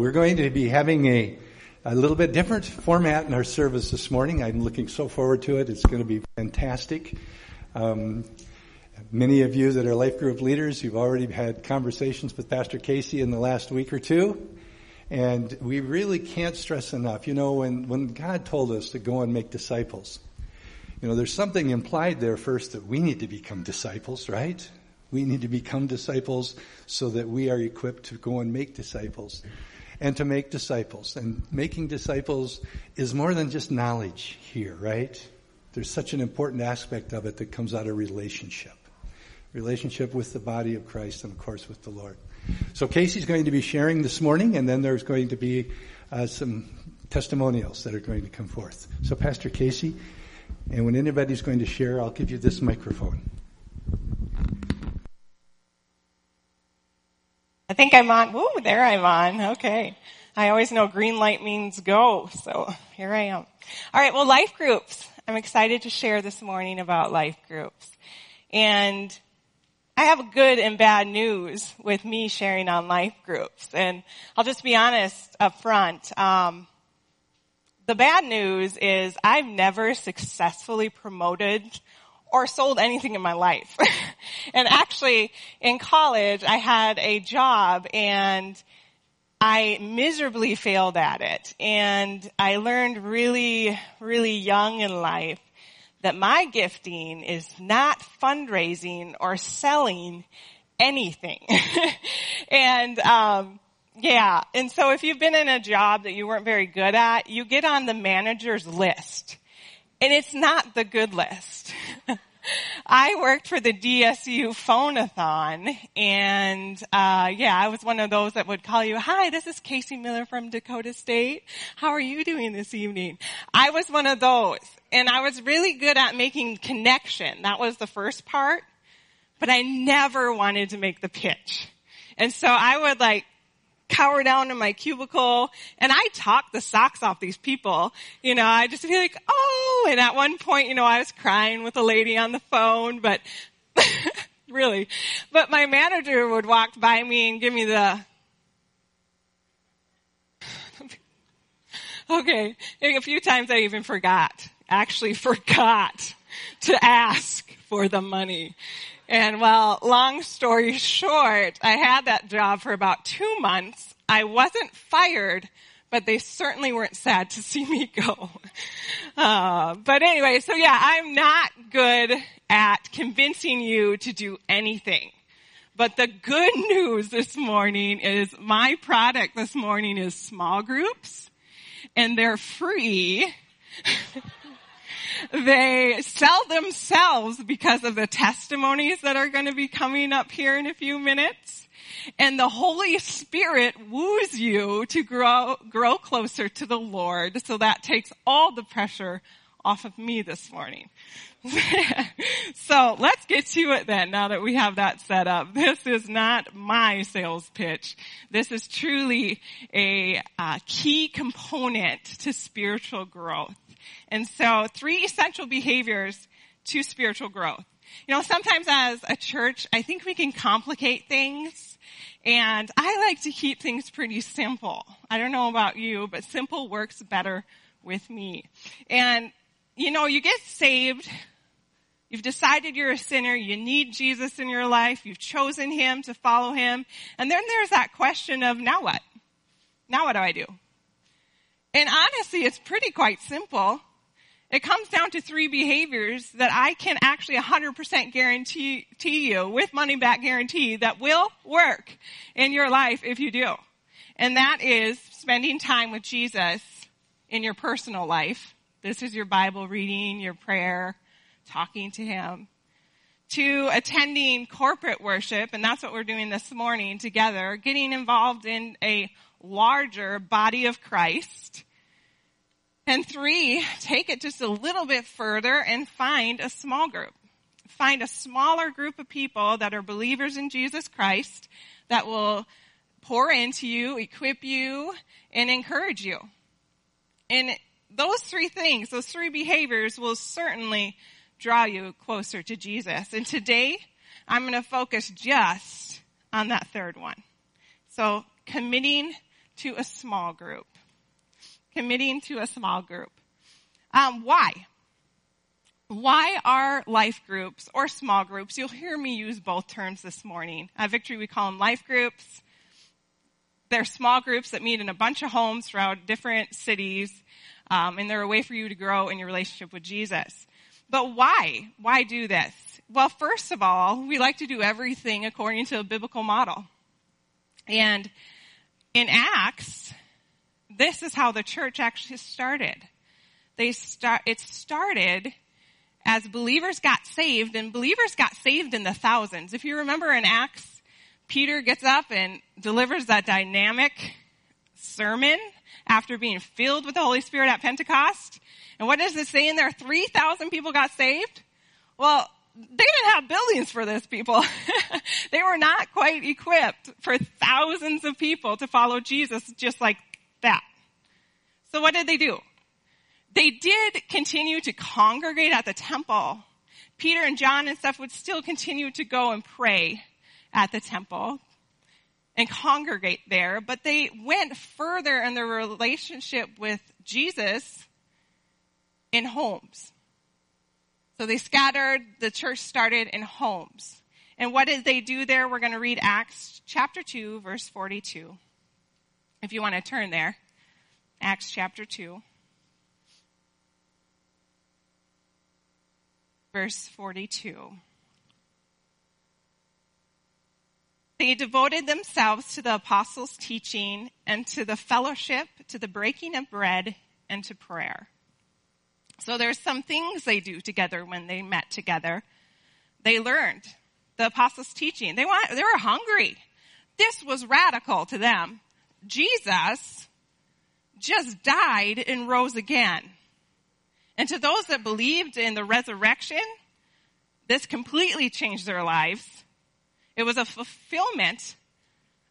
we're going to be having a, a little bit different format in our service this morning. I'm looking so forward to it. It's going to be fantastic. Um, many of you that are life group leaders, you've already had conversations with Pastor Casey in the last week or two. And we really can't stress enough. You know, when, when God told us to go and make disciples, you know, there's something implied there first that we need to become disciples, right? We need to become disciples so that we are equipped to go and make disciples and to make disciples. And making disciples is more than just knowledge here, right? There's such an important aspect of it that comes out of relationship. Relationship with the body of Christ and of course with the Lord. So Casey's going to be sharing this morning and then there's going to be uh, some testimonials that are going to come forth. So Pastor Casey, and when anybody's going to share, I'll give you this microphone. I think I'm on. Woo, there I'm on. Okay. I always know green light means go. So here I am. All right. Well, life groups. I'm excited to share this morning about life groups. And I have good and bad news with me sharing on life groups. And I'll just be honest up front. Um, the bad news is I've never successfully promoted or sold anything in my life. and actually, in college, I had a job and I miserably failed at it. And I learned really, really young in life that my gifting is not fundraising or selling anything. and, um, yeah. And so if you've been in a job that you weren't very good at, you get on the manager's list. And it's not the good list. I worked for the DSU Phonathon, and uh, yeah, I was one of those that would call you, "Hi, this is Casey Miller from Dakota State. How are you doing this evening?" I was one of those, and I was really good at making connection. That was the first part, but I never wanted to make the pitch, and so I would like cower down in my cubicle and I talk the socks off these people. You know, I just feel like, oh, and at one point, you know, I was crying with a lady on the phone, but really, but my manager would walk by me and give me the, okay, a few times I even forgot, actually forgot to ask for the money. And well, long story short, I had that job for about two months. I wasn't fired, but they certainly weren't sad to see me go. Uh, but anyway, so yeah, I'm not good at convincing you to do anything. But the good news this morning is my product this morning is small groups and they're free. they sell themselves because of the testimonies that are going to be coming up here in a few minutes. And the Holy Spirit woos you to grow, grow closer to the Lord. So that takes all the pressure off of me this morning. so let's get to it then now that we have that set up. This is not my sales pitch. This is truly a uh, key component to spiritual growth. And so three essential behaviors to spiritual growth. You know, sometimes as a church, I think we can complicate things and I like to keep things pretty simple. I don't know about you, but simple works better with me. And, you know, you get saved. You've decided you're a sinner. You need Jesus in your life. You've chosen Him to follow Him. And then there's that question of, now what? Now what do I do? And honestly, it's pretty quite simple. It comes down to three behaviors that I can actually 100% guarantee to you with money back guarantee that will work in your life if you do. And that is spending time with Jesus in your personal life. This is your Bible reading, your prayer, talking to Him. To attending corporate worship, and that's what we're doing this morning together, getting involved in a larger body of Christ. And three, take it just a little bit further and find a small group. Find a smaller group of people that are believers in Jesus Christ that will pour into you, equip you, and encourage you. And those three things, those three behaviors will certainly draw you closer to Jesus. And today, I'm going to focus just on that third one. So committing to a small group. Committing to a small group. Um, why? Why are life groups or small groups? You'll hear me use both terms this morning. At Victory, we call them life groups. They're small groups that meet in a bunch of homes throughout different cities, um, and they're a way for you to grow in your relationship with Jesus. But why? Why do this? Well, first of all, we like to do everything according to a biblical model. And in Acts, this is how the church actually started. They start, it started as believers got saved, and believers got saved in the thousands. If you remember in Acts, Peter gets up and delivers that dynamic sermon after being filled with the Holy Spirit at Pentecost. And what does it say in there? 3,000 people got saved? Well, they didn't have buildings for this people. they were not quite equipped for thousands of people to follow Jesus just like that. So what did they do? They did continue to congregate at the temple. Peter and John and stuff would still continue to go and pray at the temple and congregate there, but they went further in their relationship with Jesus in homes. So they scattered, the church started in homes. And what did they do there? We're going to read Acts chapter 2, verse 42. If you want to turn there. Acts chapter 2. Verse 42. They devoted themselves to the apostles' teaching and to the fellowship, to the breaking of bread, and to prayer. So there's some things they do together when they met together. They learned the apostles' teaching. They want, they were hungry. This was radical to them. Jesus just died and rose again. And to those that believed in the resurrection, this completely changed their lives. It was a fulfillment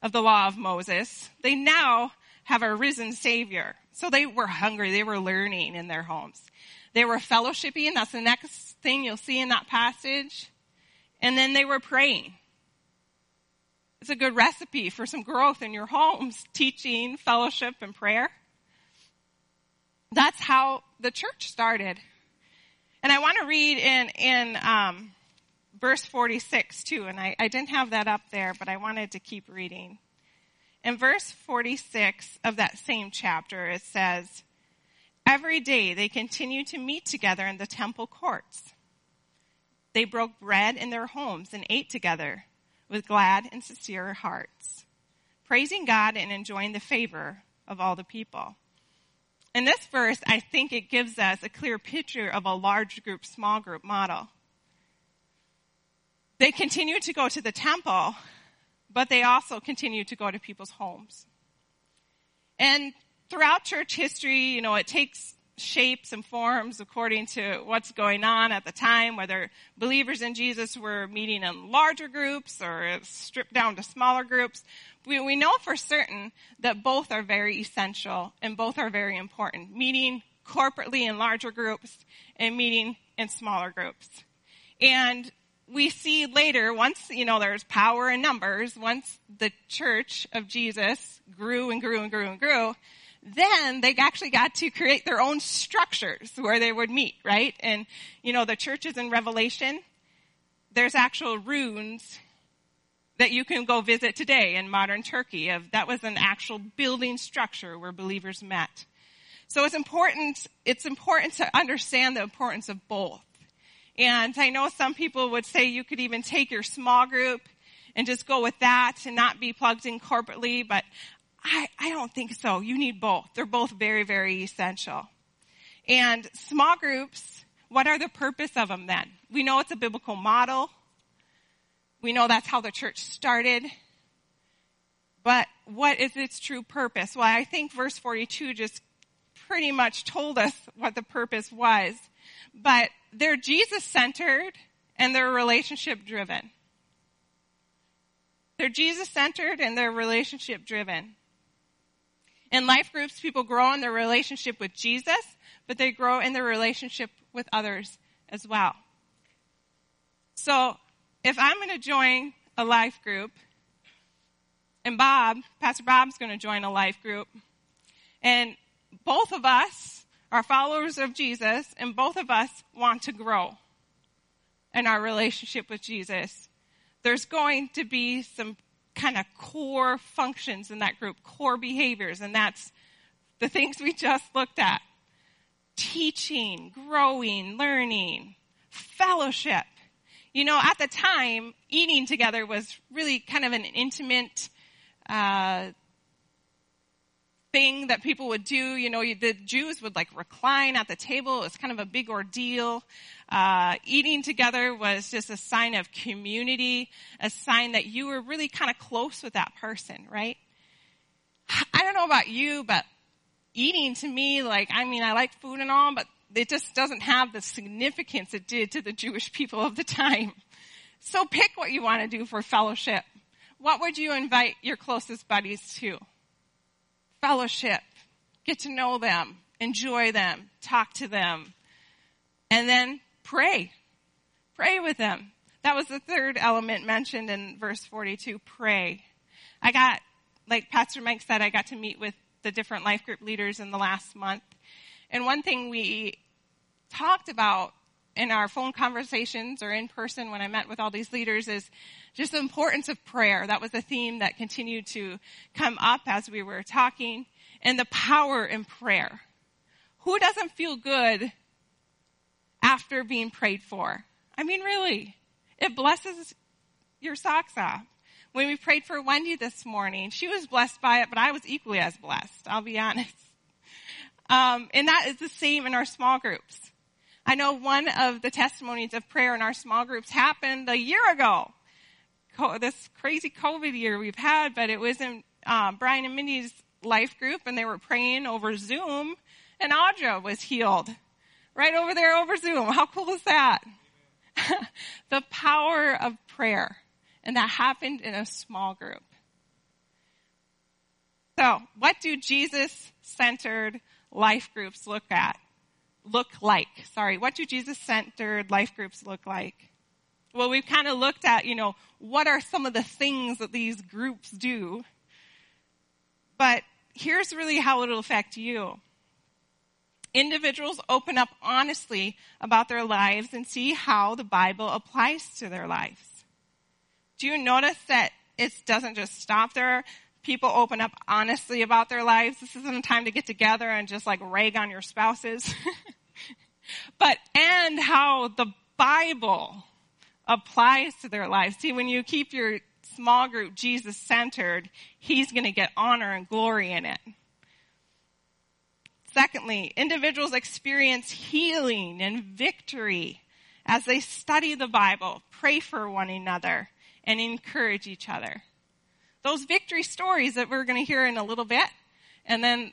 of the law of Moses. They now have a risen Savior. So they were hungry. They were learning in their homes. They were fellowshipping. That's the next thing you'll see in that passage. And then they were praying. It's a good recipe for some growth in your homes, teaching, fellowship, and prayer. That's how the church started. And I want to read in, in um, verse 46 too, and I, I didn't have that up there, but I wanted to keep reading. In verse 46 of that same chapter, it says, Every day they continued to meet together in the temple courts. They broke bread in their homes and ate together with glad and sincere hearts, praising God and enjoying the favor of all the people. In this verse, I think it gives us a clear picture of a large group, small group model. They continued to go to the temple, but they also continued to go to people's homes. And throughout church history, you know, it takes shapes and forms according to what's going on at the time, whether believers in Jesus were meeting in larger groups or stripped down to smaller groups. We, we know for certain that both are very essential and both are very important. Meeting corporately in larger groups and meeting in smaller groups. And we see later, once, you know, there's power in numbers, once the church of Jesus grew and grew and grew and grew, then they actually got to create their own structures where they would meet, right? And, you know, the churches in Revelation, there's actual ruins that you can go visit today in modern Turkey of that was an actual building structure where believers met. So it's important, it's important to understand the importance of both. And I know some people would say you could even take your small group and just go with that and not be plugged in corporately, but I, I don't think so. You need both. They're both very, very essential. And small groups, what are the purpose of them then? We know it's a biblical model. We know that's how the church started. But what is its true purpose? Well, I think verse 42 just pretty much told us what the purpose was. But they're Jesus centered and they're relationship driven. They're Jesus centered and they're relationship driven. In life groups, people grow in their relationship with Jesus, but they grow in their relationship with others as well. So, if I'm going to join a life group, and Bob, Pastor Bob's going to join a life group. And both of us are followers of Jesus, and both of us want to grow in our relationship with Jesus. There's going to be some kind of core functions in that group, core behaviors, and that's the things we just looked at. Teaching, growing, learning, fellowship. You know, at the time, eating together was really kind of an intimate uh, thing that people would do. You know, the Jews would like recline at the table. It was kind of a big ordeal. Uh, eating together was just a sign of community, a sign that you were really kind of close with that person, right? I don't know about you, but eating to me, like, I mean, I like food and all, but it just doesn't have the significance it did to the Jewish people of the time. So pick what you want to do for fellowship. What would you invite your closest buddies to? Fellowship. Get to know them. Enjoy them. Talk to them. And then pray. Pray with them. That was the third element mentioned in verse 42. Pray. I got, like Pastor Mike said, I got to meet with the different life group leaders in the last month. And one thing we talked about in our phone conversations or in person when I met with all these leaders is just the importance of prayer. That was a theme that continued to come up as we were talking and the power in prayer. Who doesn't feel good after being prayed for? I mean, really, it blesses your socks off. When we prayed for Wendy this morning, she was blessed by it, but I was equally as blessed. I'll be honest. Um, and that is the same in our small groups. I know one of the testimonies of prayer in our small groups happened a year ago. This crazy COVID year we've had, but it was in um, Brian and Mindy's life group, and they were praying over Zoom, and Audra was healed right over there over Zoom. How cool is that? the power of prayer. And that happened in a small group. So, what do Jesus centered life groups look at? Look like? Sorry, what do Jesus centered life groups look like? Well, we've kind of looked at, you know, what are some of the things that these groups do? But here's really how it'll affect you. Individuals open up honestly about their lives and see how the Bible applies to their lives. Do you notice that it doesn't just stop there? People open up honestly about their lives. This isn't a time to get together and just like rag on your spouses. but, and how the Bible applies to their lives. See, when you keep your small group Jesus centered, He's going to get honor and glory in it. Secondly, individuals experience healing and victory as they study the Bible, pray for one another, and encourage each other. Those victory stories that we're going to hear in a little bit, and then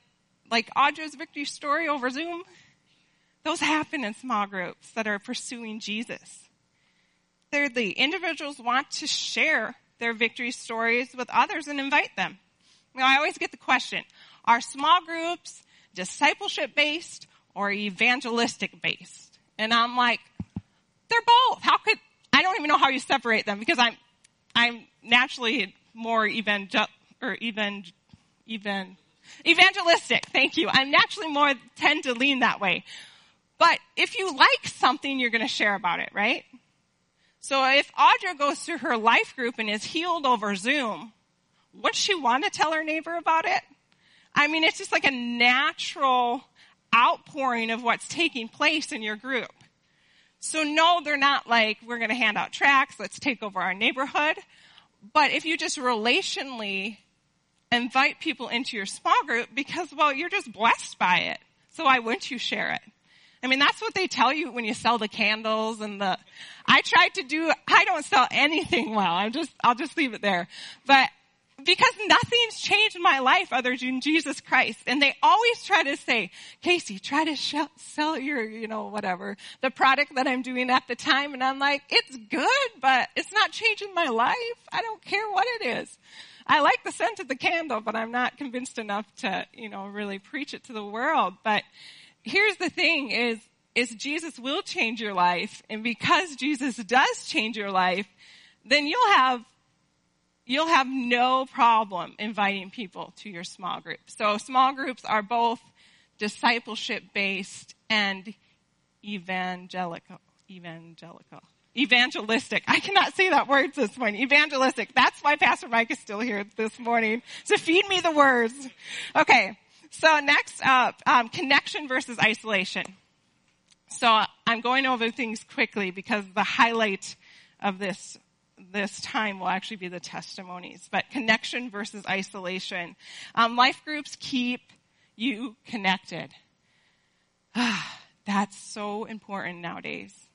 like Audra's victory story over Zoom, those happen in small groups that are pursuing Jesus. Thirdly, individuals want to share their victory stories with others and invite them. You know, I always get the question, are small groups discipleship based or evangelistic based? And I'm like, they're both. How could, I don't even know how you separate them because I'm, I'm naturally more evangel, or even, even, evangelistic. Thank you. I'm naturally more tend to lean that way. But if you like something, you're going to share about it, right? So if Audra goes through her life group and is healed over Zoom, would she want to tell her neighbor about it? I mean, it's just like a natural outpouring of what's taking place in your group. So no, they're not like, we're going to hand out tracts, let's take over our neighborhood. But if you just relationally invite people into your small group because, well, you're just blessed by it. So why wouldn't you share it? I mean, that's what they tell you when you sell the candles and the, I tried to do, I don't sell anything well. I'm just, I'll just leave it there. But because nothing's changed my life other than Jesus Christ. And they always try to say, Casey, try to sh- sell your, you know, whatever, the product that I'm doing at the time. And I'm like, it's good, but it's not changing my life. I don't care what it is. I like the scent of the candle, but I'm not convinced enough to, you know, really preach it to the world. But here's the thing is, is Jesus will change your life. And because Jesus does change your life, then you'll have you'll have no problem inviting people to your small group. So small groups are both discipleship based and evangelical. Evangelical. Evangelistic. I cannot say that word this morning. Evangelistic. That's why Pastor Mike is still here this morning to feed me the words. Okay. So next up, um, connection versus isolation. So I'm going over things quickly because the highlight of this this time will actually be the testimonies. But connection versus isolation. Um, life groups keep you connected. Ah, That's so important nowadays.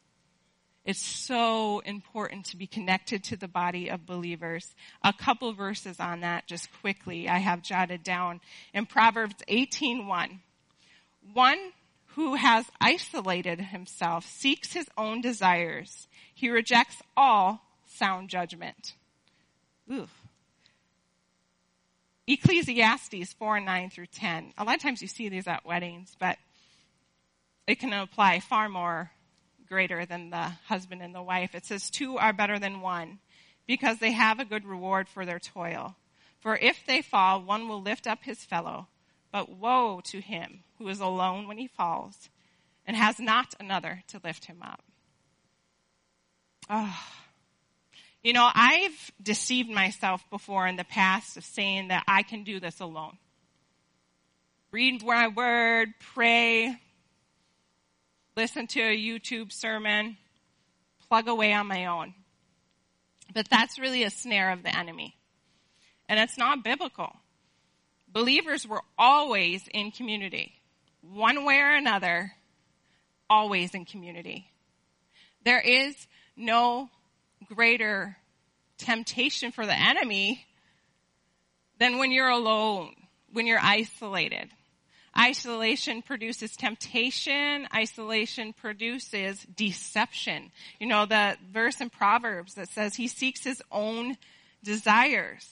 It's so important to be connected to the body of believers. A couple verses on that just quickly I have jotted down in Proverbs 18:1. One who has isolated himself seeks his own desires. He rejects all sound judgment. Ooh. Ecclesiastes 4 and 9 through 10. A lot of times you see these at weddings, but it can apply far more greater than the husband and the wife. It says, Two are better than one because they have a good reward for their toil. For if they fall, one will lift up his fellow. But woe to him who is alone when he falls and has not another to lift him up. Oh. You know, I've deceived myself before in the past of saying that I can do this alone. Read my word, pray, listen to a YouTube sermon, plug away on my own. But that's really a snare of the enemy. And it's not biblical. Believers were always in community. One way or another, always in community. There is no greater temptation for the enemy than when you're alone, when you're isolated. Isolation produces temptation. Isolation produces deception. You know, the verse in Proverbs that says he seeks his own desires.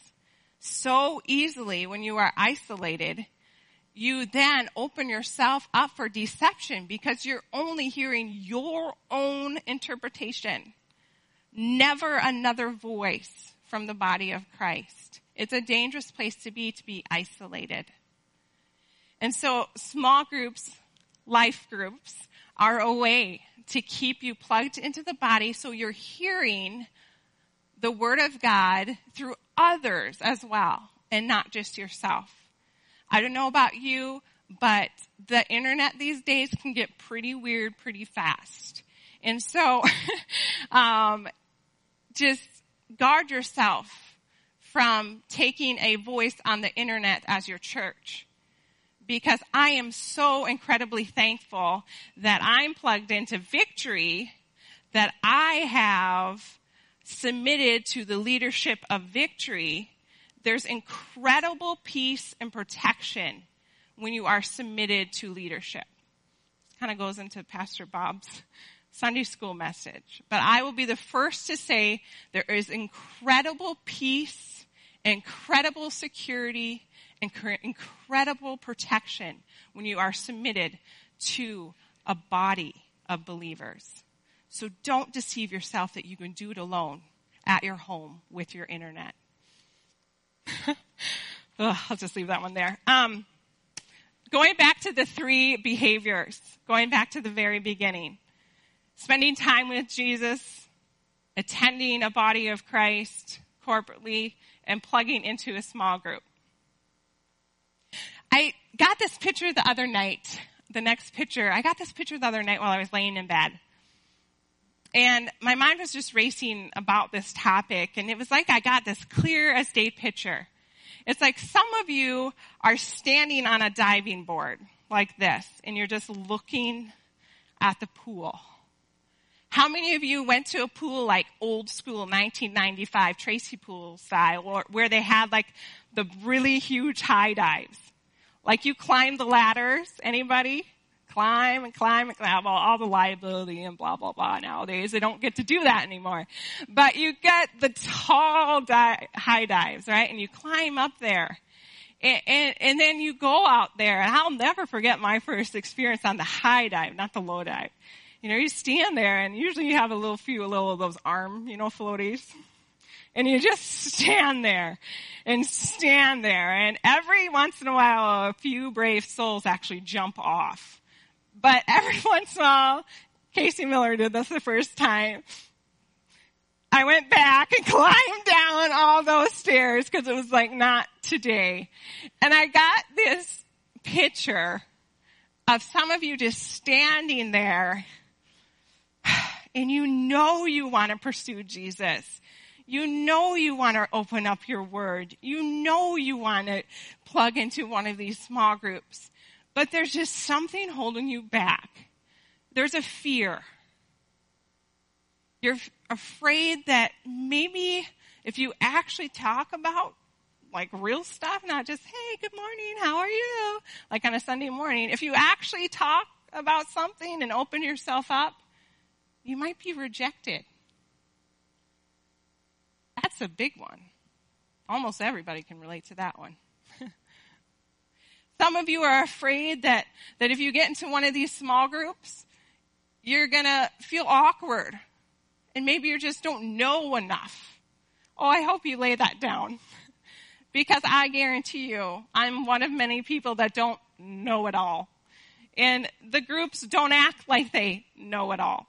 So easily when you are isolated, you then open yourself up for deception because you're only hearing your own interpretation. Never another voice from the body of Christ. It's a dangerous place to be, to be isolated. And so small groups, life groups, are a way to keep you plugged into the body so you're hearing the word of God through others as well and not just yourself. I don't know about you, but the internet these days can get pretty weird pretty fast. And so, um, just guard yourself from taking a voice on the internet as your church because I am so incredibly thankful that I'm plugged into victory, that I have submitted to the leadership of victory. There's incredible peace and protection when you are submitted to leadership. Kind of goes into Pastor Bob's Sunday school message. But I will be the first to say there is incredible peace, incredible security, incredible protection when you are submitted to a body of believers. So don't deceive yourself that you can do it alone at your home with your internet. Ugh, I'll just leave that one there. Um, going back to the three behaviors, going back to the very beginning, spending time with Jesus, attending a body of Christ corporately, and plugging into a small group. I got this picture the other night. The next picture, I got this picture the other night while I was laying in bed. And my mind was just racing about this topic, and it was like I got this clear as day picture. It's like some of you are standing on a diving board like this, and you're just looking at the pool. How many of you went to a pool like old school 1995 Tracy pool style, or where they had like the really huge high dives? Like you climb the ladders, anybody? Climb and climb and climb, all, all the liability and blah, blah, blah. Nowadays, they don't get to do that anymore. But you get the tall di- high dives, right? And you climb up there. And, and, and, then you go out there, and I'll never forget my first experience on the high dive, not the low dive. You know, you stand there, and usually you have a little few, a little of those arm, you know, floaties. And you just stand there and stand there. And every once in a while, a few brave souls actually jump off. But every once in a while, Casey Miller did this the first time. I went back and climbed down all those stairs because it was like not today. And I got this picture of some of you just standing there and you know you want to pursue Jesus. You know you want to open up your word. You know you want to plug into one of these small groups. But there's just something holding you back. There's a fear. You're afraid that maybe if you actually talk about like real stuff, not just, hey, good morning, how are you? Like on a Sunday morning. If you actually talk about something and open yourself up, you might be rejected. That's a big one. Almost everybody can relate to that one. Some of you are afraid that, that if you get into one of these small groups, you're gonna feel awkward. And maybe you just don't know enough. Oh, I hope you lay that down. because I guarantee you, I'm one of many people that don't know it all. And the groups don't act like they know it all.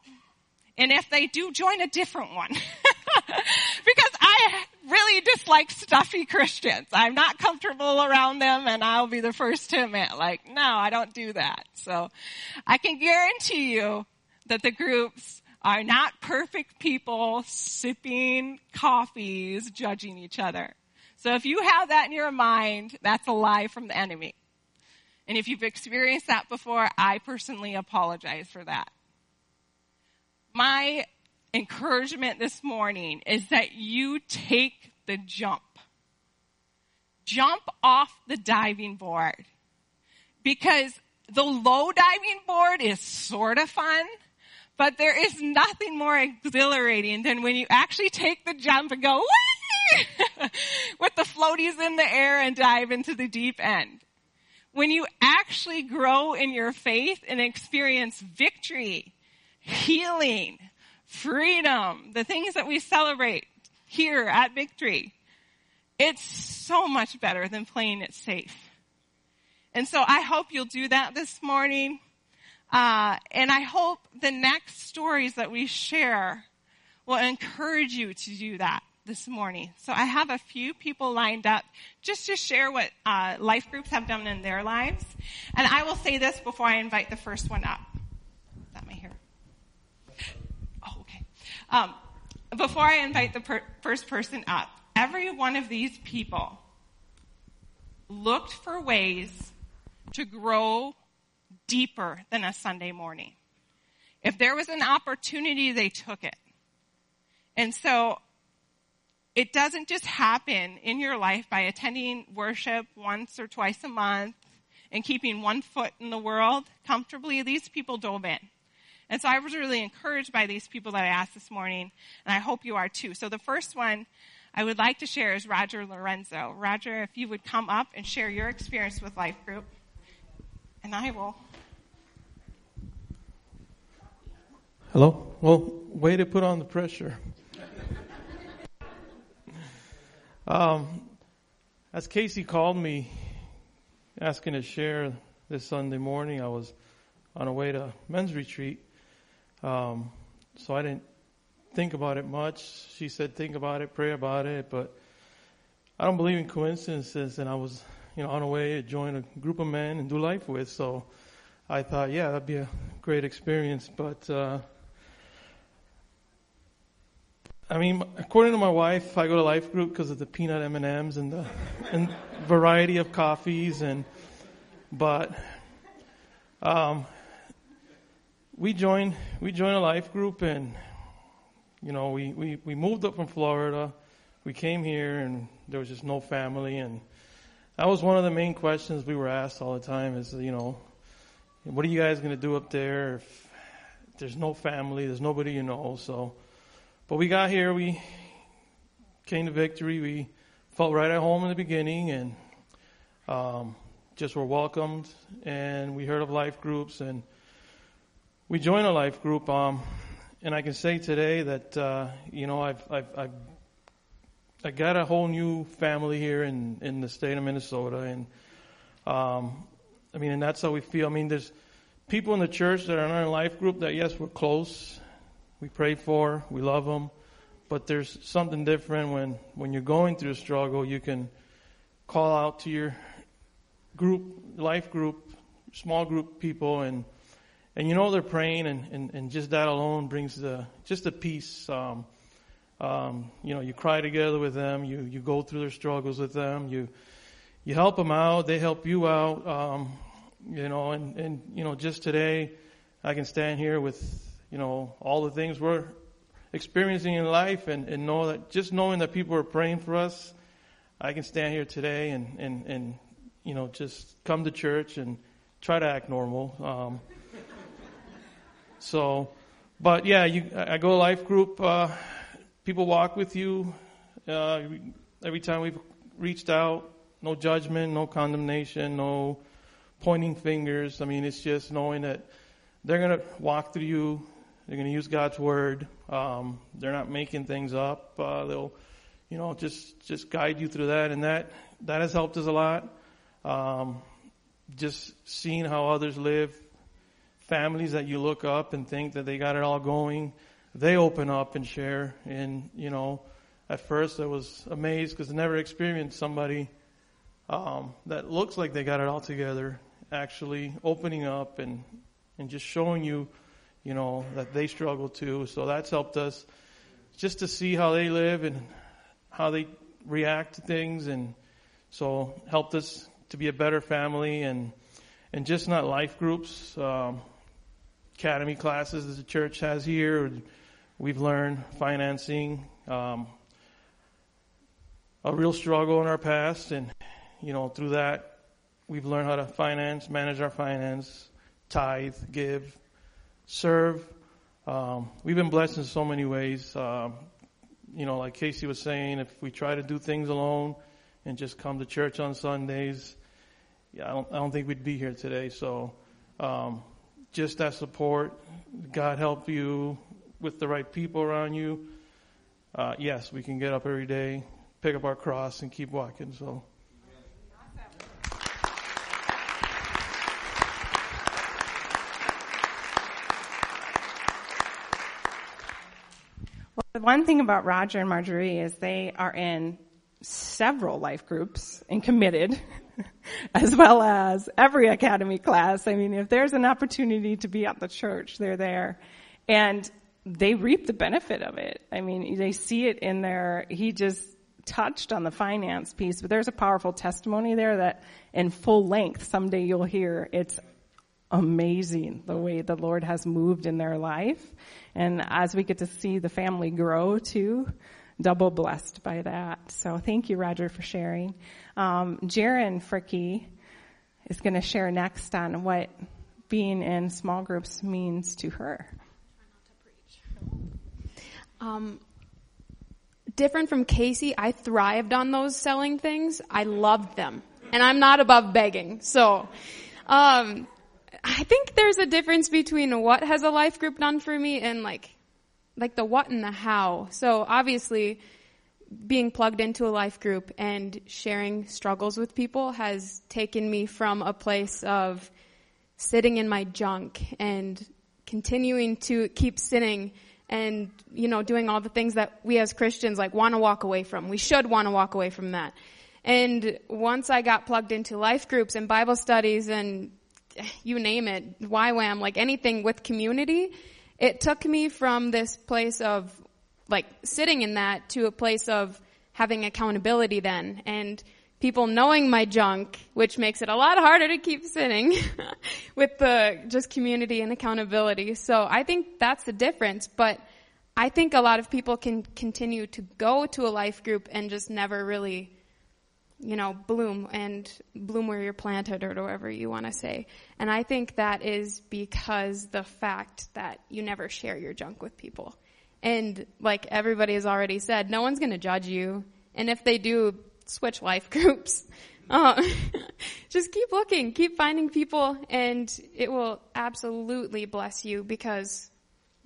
And if they do, join a different one. because really dislike stuffy Christians. I'm not comfortable around them and I'll be the first to admit, like, no, I don't do that. So I can guarantee you that the groups are not perfect people sipping coffees, judging each other. So if you have that in your mind, that's a lie from the enemy. And if you've experienced that before, I personally apologize for that. My encouragement this morning is that you take the jump. Jump off the diving board. Because the low diving board is sort of fun, but there is nothing more exhilarating than when you actually take the jump and go, with the floaties in the air and dive into the deep end. When you actually grow in your faith and experience victory, healing, freedom, the things that we celebrate here at Victory, it's so much better than playing it safe. And so I hope you'll do that this morning. Uh, and I hope the next stories that we share will encourage you to do that this morning. So I have a few people lined up just to share what uh, life groups have done in their lives. And I will say this before I invite the first one up. Is that my hair? Oh, okay. Um, before I invite the per- first person up, every one of these people looked for ways to grow deeper than a Sunday morning. If there was an opportunity, they took it. And so it doesn't just happen in your life by attending worship once or twice a month and keeping one foot in the world comfortably. These people dove in. And so I was really encouraged by these people that I asked this morning, and I hope you are too. So the first one I would like to share is Roger Lorenzo. Roger, if you would come up and share your experience with Life Group, and I will. Hello? Well, way to put on the pressure. Um, as Casey called me asking to share this Sunday morning, I was on a way to men's retreat. Um, so I didn't think about it much. She said, think about it, pray about it, but I don't believe in coincidences and I was, you know, on a way to join a group of men and do life with. So I thought, yeah, that'd be a great experience, but, uh, I mean, according to my wife, I go to Life Group because of the peanut M and M's and the and variety of coffees and, but, um, we joined we joined a Life Group and, you know, we we we moved up from Florida, we came here and there was just no family and that was one of the main questions we were asked all the time is you know, what are you guys going to do up there if there's no family, there's nobody you know, so. But we got here, we came to victory. We felt right at home in the beginning and um, just were welcomed. And we heard of life groups and we join a life group. Um, and I can say today that, uh, you know, I've, I've, I've I got a whole new family here in in the state of Minnesota, and um, I mean, and that's how we feel. I mean, there's people in the church that are in our life group that yes, we're close, we pray for, we love them, but there's something different when when you're going through a struggle. You can call out to your group, life group, small group people, and and you know they're praying, and and, and just that alone brings the just the peace. Um, um, you know, you cry together with them, you you go through their struggles with them, you you help them out, they help you out. Um, you know, and and you know, just today, I can stand here with you know all the things we're experiencing in life, and and know that just knowing that people are praying for us, I can stand here today and and and you know just come to church and try to act normal. Um, so, but yeah, you, I go life group. Uh, people walk with you. Uh, every time we've reached out, no judgment, no condemnation, no pointing fingers. I mean, it's just knowing that they're going to walk through you. They're going to use God's word. Um, they're not making things up. Uh, they'll, you know, just just guide you through that, and that that has helped us a lot. Um, just seeing how others live, families that you look up and think that they got it all going, they open up and share. And you know, at first I was amazed because I never experienced somebody um, that looks like they got it all together, actually opening up and and just showing you, you know, that they struggle too. So that's helped us just to see how they live and how they react to things, and so helped us to be a better family and and just not life groups, um, academy classes that the church has here. We've learned financing, um, a real struggle in our past, and you know through that we've learned how to finance, manage our finance, tithe, give, serve. Um, we've been blessed in so many ways. Um, you know, like Casey was saying, if we try to do things alone and just come to church on Sundays, yeah, I don't, I don't think we'd be here today. So, um, just that support, God help you with the right people around you. Uh, yes, we can get up every day, pick up our cross, and keep walking. So. Well, the one thing about Roger and Marjorie is they are in several life groups and committed, as well as every academy class. I mean, if there's an opportunity to be at the church, they're there. And they reap the benefit of it. I mean, they see it in their, he just touched on the finance piece, but there's a powerful testimony there that in full length someday you'll hear. It's amazing the way the Lord has moved in their life. And as we get to see the family grow too, double blessed by that. So thank you, Roger, for sharing. Um, Jaren Fricky is going to share next on what being in small groups means to her. Um, different from Casey, I thrived on those selling things. I loved them. And I'm not above begging. So, um, I think there's a difference between what has a life group done for me and like like the what and the how. So obviously, being plugged into a life group and sharing struggles with people has taken me from a place of sitting in my junk and continuing to keep sinning and you know doing all the things that we as Christians like want to walk away from. We should want to walk away from that. And once I got plugged into life groups and Bible studies and you name it, YWAM, like anything with community, it took me from this place of like sitting in that to a place of having accountability then and people knowing my junk, which makes it a lot harder to keep sitting with the just community and accountability. So I think that's the difference, but I think a lot of people can continue to go to a life group and just never really you know, bloom and bloom where you're planted or whatever you want to say. And I think that is because the fact that you never share your junk with people. And like everybody has already said, no one's going to judge you. And if they do, switch life groups. Uh, just keep looking, keep finding people, and it will absolutely bless you because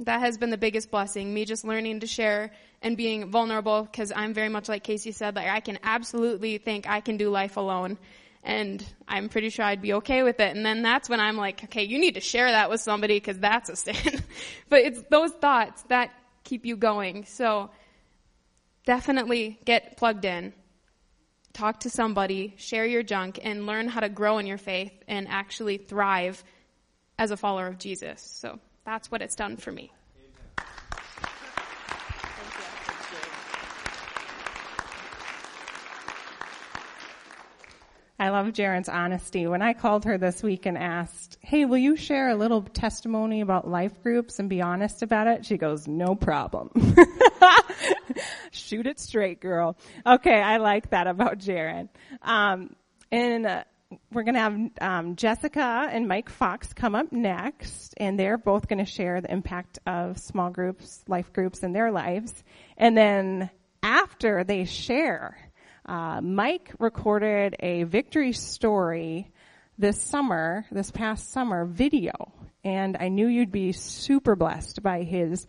that has been the biggest blessing. Me just learning to share and being vulnerable because I'm very much like Casey said, like I can absolutely think I can do life alone. And I'm pretty sure I'd be okay with it. And then that's when I'm like, okay, you need to share that with somebody because that's a sin. but it's those thoughts that keep you going. So definitely get plugged in. Talk to somebody, share your junk, and learn how to grow in your faith and actually thrive as a follower of Jesus. So that's what it's done for me. I love Jaren's honesty. When I called her this week and asked, Hey, will you share a little testimony about life groups and be honest about it? She goes, No problem. Shoot it straight, girl. Okay, I like that about Jaren. Um, and uh, we're going to have um, Jessica and Mike Fox come up next, and they're both going to share the impact of small groups, life groups in their lives. And then after they share, uh, Mike recorded a victory story this summer, this past summer, video, and I knew you'd be super blessed by his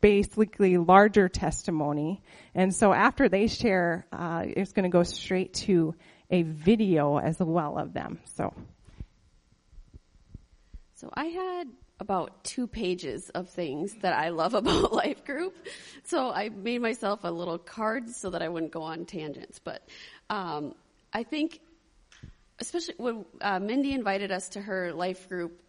basically larger testimony. And so after they share, uh, it's going to go straight to a video as well of them. So. So I had about two pages of things that I love about Life Group. So I made myself a little card so that I wouldn't go on tangents. But um, I think, especially when uh, Mindy invited us to her Life Group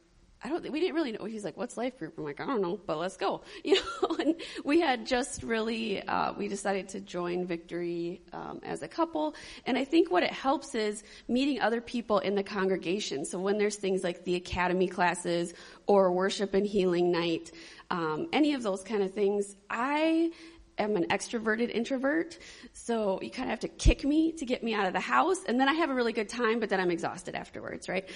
I don't. We didn't really know. He's like, "What's life group?" I'm like, "I don't know, but let's go." You know, and we had just really uh, we decided to join Victory um, as a couple, and I think what it helps is meeting other people in the congregation. So when there's things like the academy classes or worship and healing night, um, any of those kind of things, I am an extroverted introvert, so you kind of have to kick me to get me out of the house, and then I have a really good time, but then I'm exhausted afterwards, right?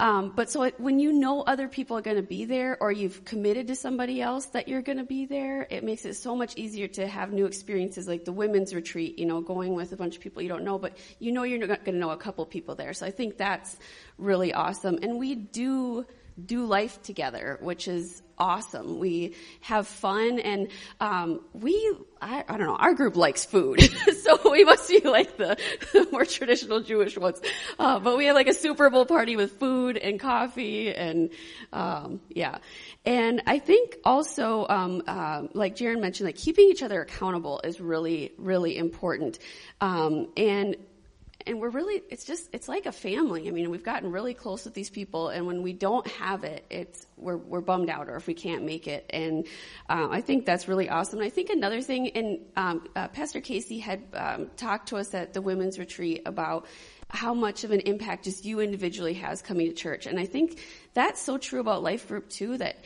Um, but so it, when you know other people are going to be there, or you've committed to somebody else that you're going to be there, it makes it so much easier to have new experiences, like the women's retreat. You know, going with a bunch of people you don't know, but you know you're not going to know a couple people there. So I think that's really awesome, and we do do life together, which is awesome. We have fun and um, we, I, I, don't know, our group likes food. so we must be like the, the more traditional Jewish ones. Uh, but we have like a Super Bowl party with food and coffee and um, yeah. And I think also, um, uh, like Jaren mentioned, like keeping each other accountable is really, really important. Um, and and we're really it's just it's like a family. I mean we've gotten really close with these people and when we don't have it it's we're we're bummed out or if we can't make it. And um, i think that's really awesome. And i think another thing and um, uh, pastor casey had um, talked to us at the women's retreat about how much of an impact just you individually has coming to church. And i think that's so true about life group too that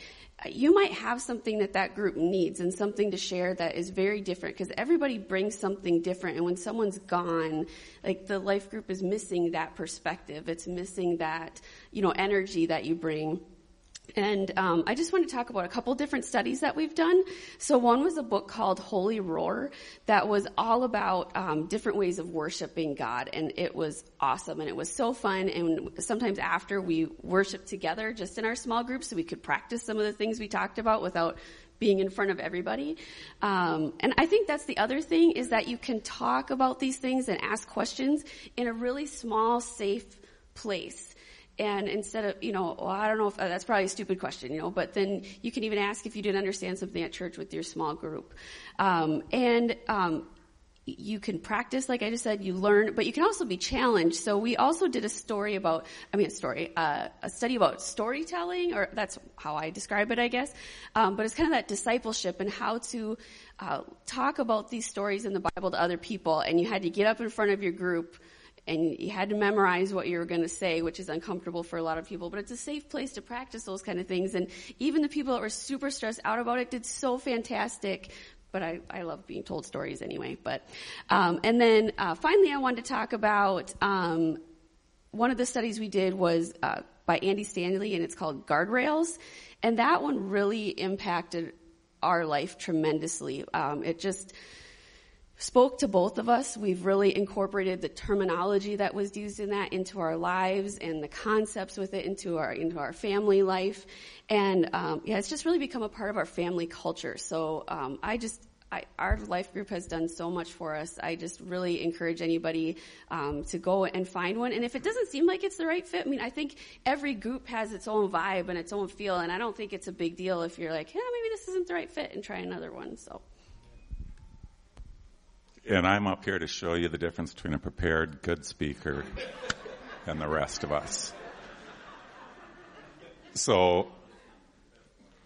you might have something that that group needs and something to share that is very different because everybody brings something different. And when someone's gone like the life group is missing that perspective. It's missing that you know energy that you bring and um, I just want to talk about a couple different studies that we've done. So one was a book called Holy Roar that was all about um, different ways of worshiping God, and it was awesome and it was so fun. And sometimes after we worshiped together, just in our small groups, so we could practice some of the things we talked about without being in front of everybody. Um, and I think that's the other thing is that you can talk about these things and ask questions in a really small, safe place. And instead of, you know, well, I don't know if uh, that's probably a stupid question, you know, but then you can even ask if you didn't understand something at church with your small group. Um, and um, you can practice, like I just said, you learn, but you can also be challenged. So we also did a story about, I mean, a story, uh, a study about storytelling, or that's how I describe it, I guess. Um, but it's kind of that discipleship and how to uh, talk about these stories in the Bible to other people. And you had to get up in front of your group and you had to memorize what you were going to say, which is uncomfortable for a lot of people, but it's a safe place to practice those kind of things. And even the people that were super stressed out about it did so fantastic. But I, I love being told stories anyway. But um, and then uh, finally, I wanted to talk about um, one of the studies we did was uh, by Andy Stanley, and it's called Guardrails, and that one really impacted our life tremendously. Um, it just spoke to both of us. We've really incorporated the terminology that was used in that into our lives and the concepts with it into our into our family life. And um, yeah, it's just really become a part of our family culture. So um, I just I, our life group has done so much for us. I just really encourage anybody um, to go and find one. And if it doesn't seem like it's the right fit, I mean, I think every group has its own vibe and its own feel, and I don't think it's a big deal if you're like, yeah, maybe this isn't the right fit, and try another one. So. And I'm up here to show you the difference between a prepared, good speaker and the rest of us. So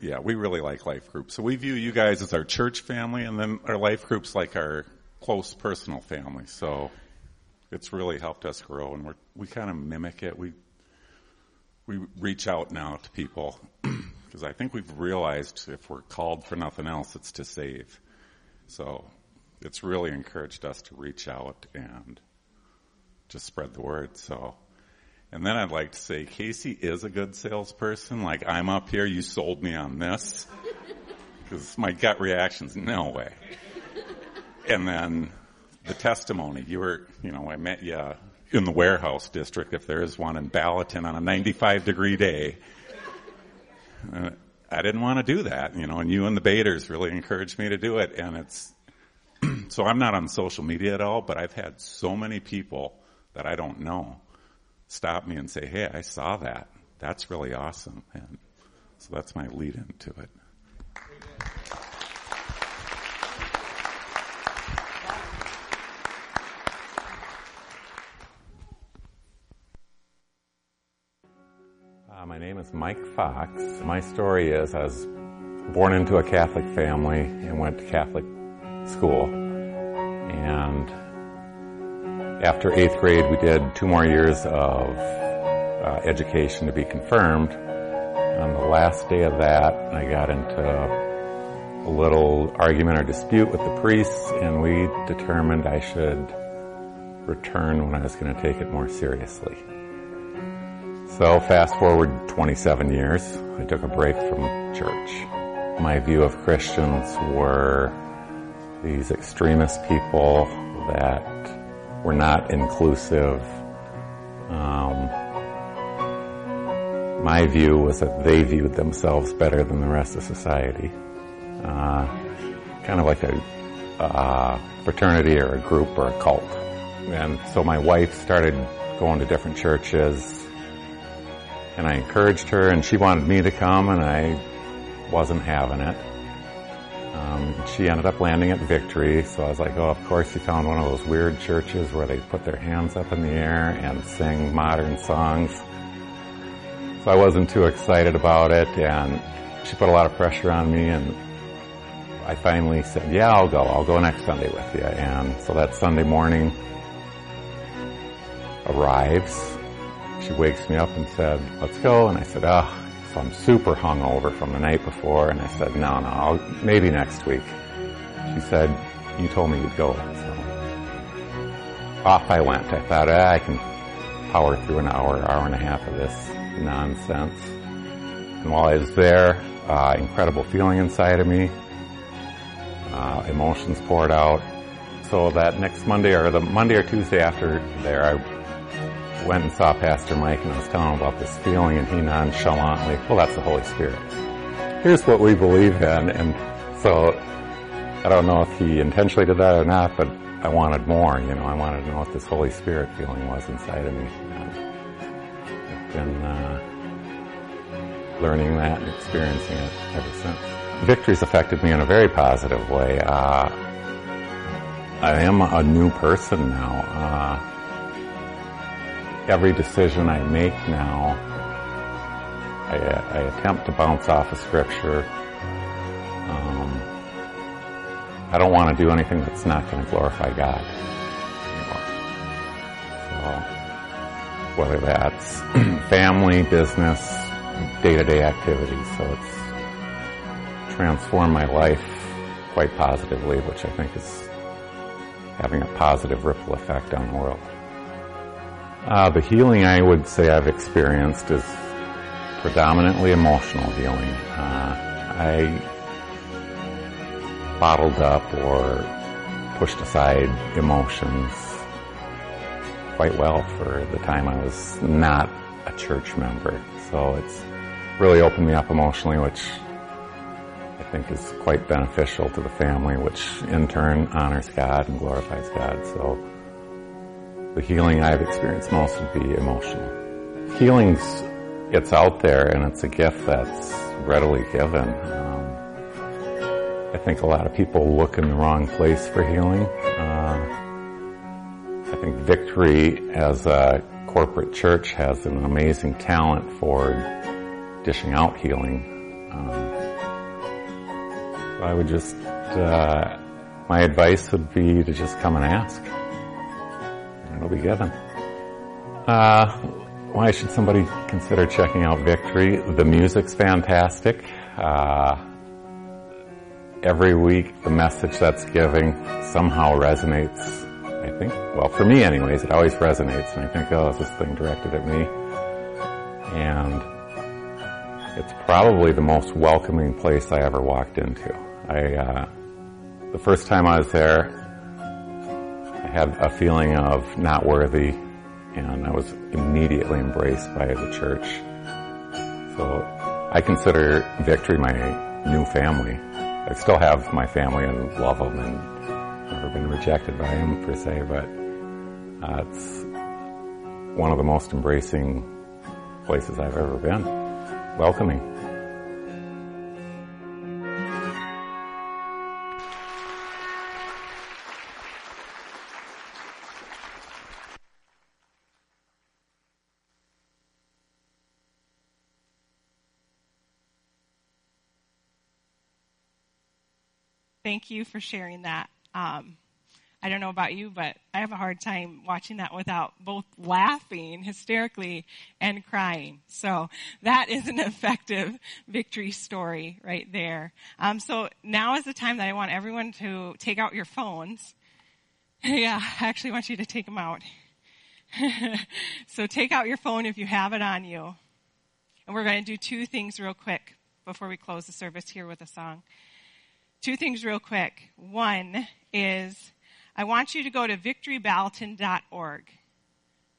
yeah, we really like life groups. So we view you guys as our church family and then our life groups like our close personal family. So it's really helped us grow and we're, we kind of mimic it. We, we reach out now to people because I think we've realized if we're called for nothing else, it's to save. So it's really encouraged us to reach out and just spread the word. So and then I'd like to say, Casey is a good salesperson. Like, I'm up here, you sold me on this. Because my gut reaction's no way. And then the testimony. You were, you know, I met you in the warehouse district, if there is one in Ballatin on a 95 degree day. Uh, I didn't want to do that, you know, and you and the Baiters really encouraged me to do it. And it's, so I'm not on social media at all, but I've had so many people that I don't know stop me and say, hey, I saw that. That's really awesome. And so that's my lead into it. Uh, my name is Mike Fox. My story is I was born into a Catholic family and went to Catholic school. And after eighth grade, we did two more years of uh, education to be confirmed. On the last day of that, I got into a little argument or dispute with the priests, and we determined I should return when I was going to take it more seriously. So fast forward 27 years, I took a break from church. My view of Christians were these extremist people that were not inclusive. Um, my view was that they viewed themselves better than the rest of society. Uh, kind of like a fraternity or a group or a cult. And so my wife started going to different churches and I encouraged her and she wanted me to come and I wasn't having it. Um, she ended up landing at Victory, so I was like, oh, of course you found one of those weird churches where they put their hands up in the air and sing modern songs. So I wasn't too excited about it, and she put a lot of pressure on me, and I finally said, yeah, I'll go. I'll go next Sunday with you. And so that Sunday morning arrives. She wakes me up and said, let's go. And I said, oh, so I'm super hungover from the night before, and I said, no, no, I'll, maybe next week. She said, you told me you'd go. So off I went. I thought, ah, I can power through an hour, hour and a half of this nonsense. And while I was there, uh, incredible feeling inside of me, uh, emotions poured out. So that next Monday or the Monday or Tuesday after there, I went and saw Pastor Mike and I was telling him about this feeling and he nonchalantly, well, that's the Holy Spirit. Here's what we believe in. And so I don't know if he intentionally did that or not, but I wanted more, you know, I wanted to know what this Holy Spirit feeling was inside of me. I've been, uh, learning that and experiencing it ever since. Victory's affected me in a very positive way. Uh, I am a new person now. Uh, every decision I make now, I, I attempt to bounce off of scripture. Um, I don't want to do anything that's not going to glorify God. So, whether that's family, business, day-to-day activities, so it's transformed my life quite positively, which I think is having a positive ripple effect on the world. Uh, the healing I would say I've experienced is predominantly emotional healing. Uh, I bottled up or pushed aside emotions quite well for the time I was not a church member. So it's really opened me up emotionally, which I think is quite beneficial to the family, which in turn honors God and glorifies God. So the healing I've experienced most would be emotional. Healing's, it's out there and it's a gift that's readily given. Um, I think a lot of people look in the wrong place for healing. Uh, I think Victory as a corporate church has an amazing talent for dishing out healing. Um, I would just, uh, my advice would be to just come and ask it'll be given. Uh, why should somebody consider checking out Victory? The music's fantastic. Uh, every week, the message that's giving somehow resonates. I think, well, for me anyways, it always resonates, and I think, oh, is this thing directed at me? And it's probably the most welcoming place I ever walked into. I, uh, the first time I was there, had a feeling of not worthy, and I was immediately embraced by the church. So I consider Victory my new family. I still have my family and love them and never been rejected by them per se, but uh, it's one of the most embracing places I've ever been. Welcoming. Thank you for sharing that. Um, I don't know about you, but I have a hard time watching that without both laughing hysterically and crying. So that is an effective victory story right there. Um, so now is the time that I want everyone to take out your phones. yeah, I actually want you to take them out. so take out your phone if you have it on you. And we're going to do two things real quick before we close the service here with a song two things real quick. One is I want you to go to victoryballton.org.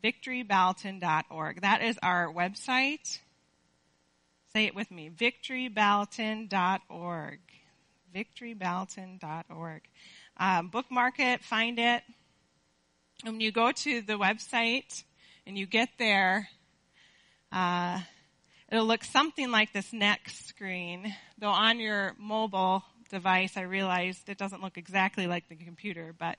Victoryballton.org. That is our website. Say it with me. Victoryballton.org. Victoryballton.org. Um, bookmark it, find it. When you go to the website and you get there, uh, it'll look something like this next screen. Though on your mobile device, I realized it doesn't look exactly like the computer, but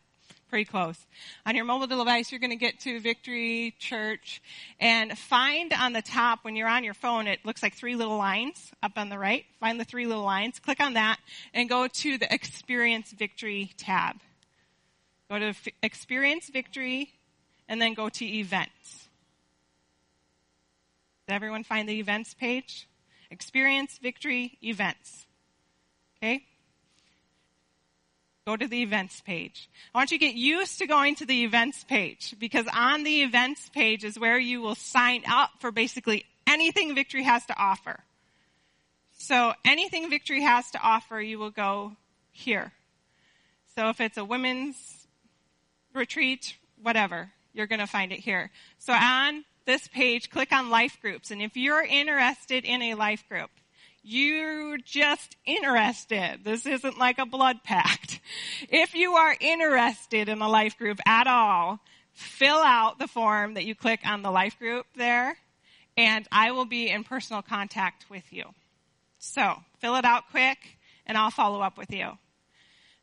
pretty close. On your mobile device, you're going to get to Victory Church and find on the top, when you're on your phone, it looks like three little lines up on the right. Find the three little lines, click on that, and go to the Experience Victory tab. Go to Experience Victory, and then go to Events. Did everyone find the Events page? Experience Victory Events. Okay? Go to the events page. I want you to get used to going to the events page because on the events page is where you will sign up for basically anything Victory has to offer. So anything Victory has to offer, you will go here. So if it's a women's retreat, whatever, you're going to find it here. So on this page, click on life groups. And if you're interested in a life group, you're just interested. This isn't like a blood pact. If you are interested in a life group at all, fill out the form that you click on the life group there, and I will be in personal contact with you. So, fill it out quick, and I'll follow up with you.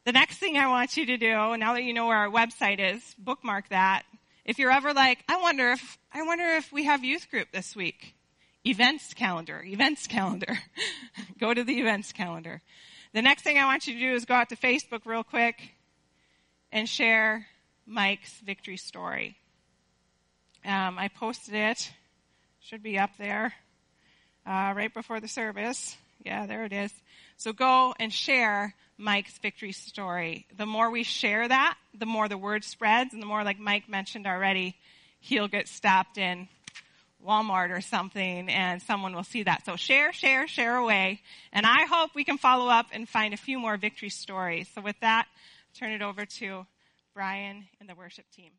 The next thing I want you to do, now that you know where our website is, bookmark that. If you're ever like, I wonder if, I wonder if we have youth group this week events calendar, events calendar. go to the events calendar. The next thing I want you to do is go out to Facebook real quick and share Mike's victory story. Um, I posted it. Should be up there uh, right before the service. Yeah, there it is. So go and share Mike's victory story. The more we share that, the more the word spreads, and the more, like Mike mentioned already, he'll get stopped in Walmart or something and someone will see that. So share, share, share away. And I hope we can follow up and find a few more victory stories. So with that, turn it over to Brian and the worship team.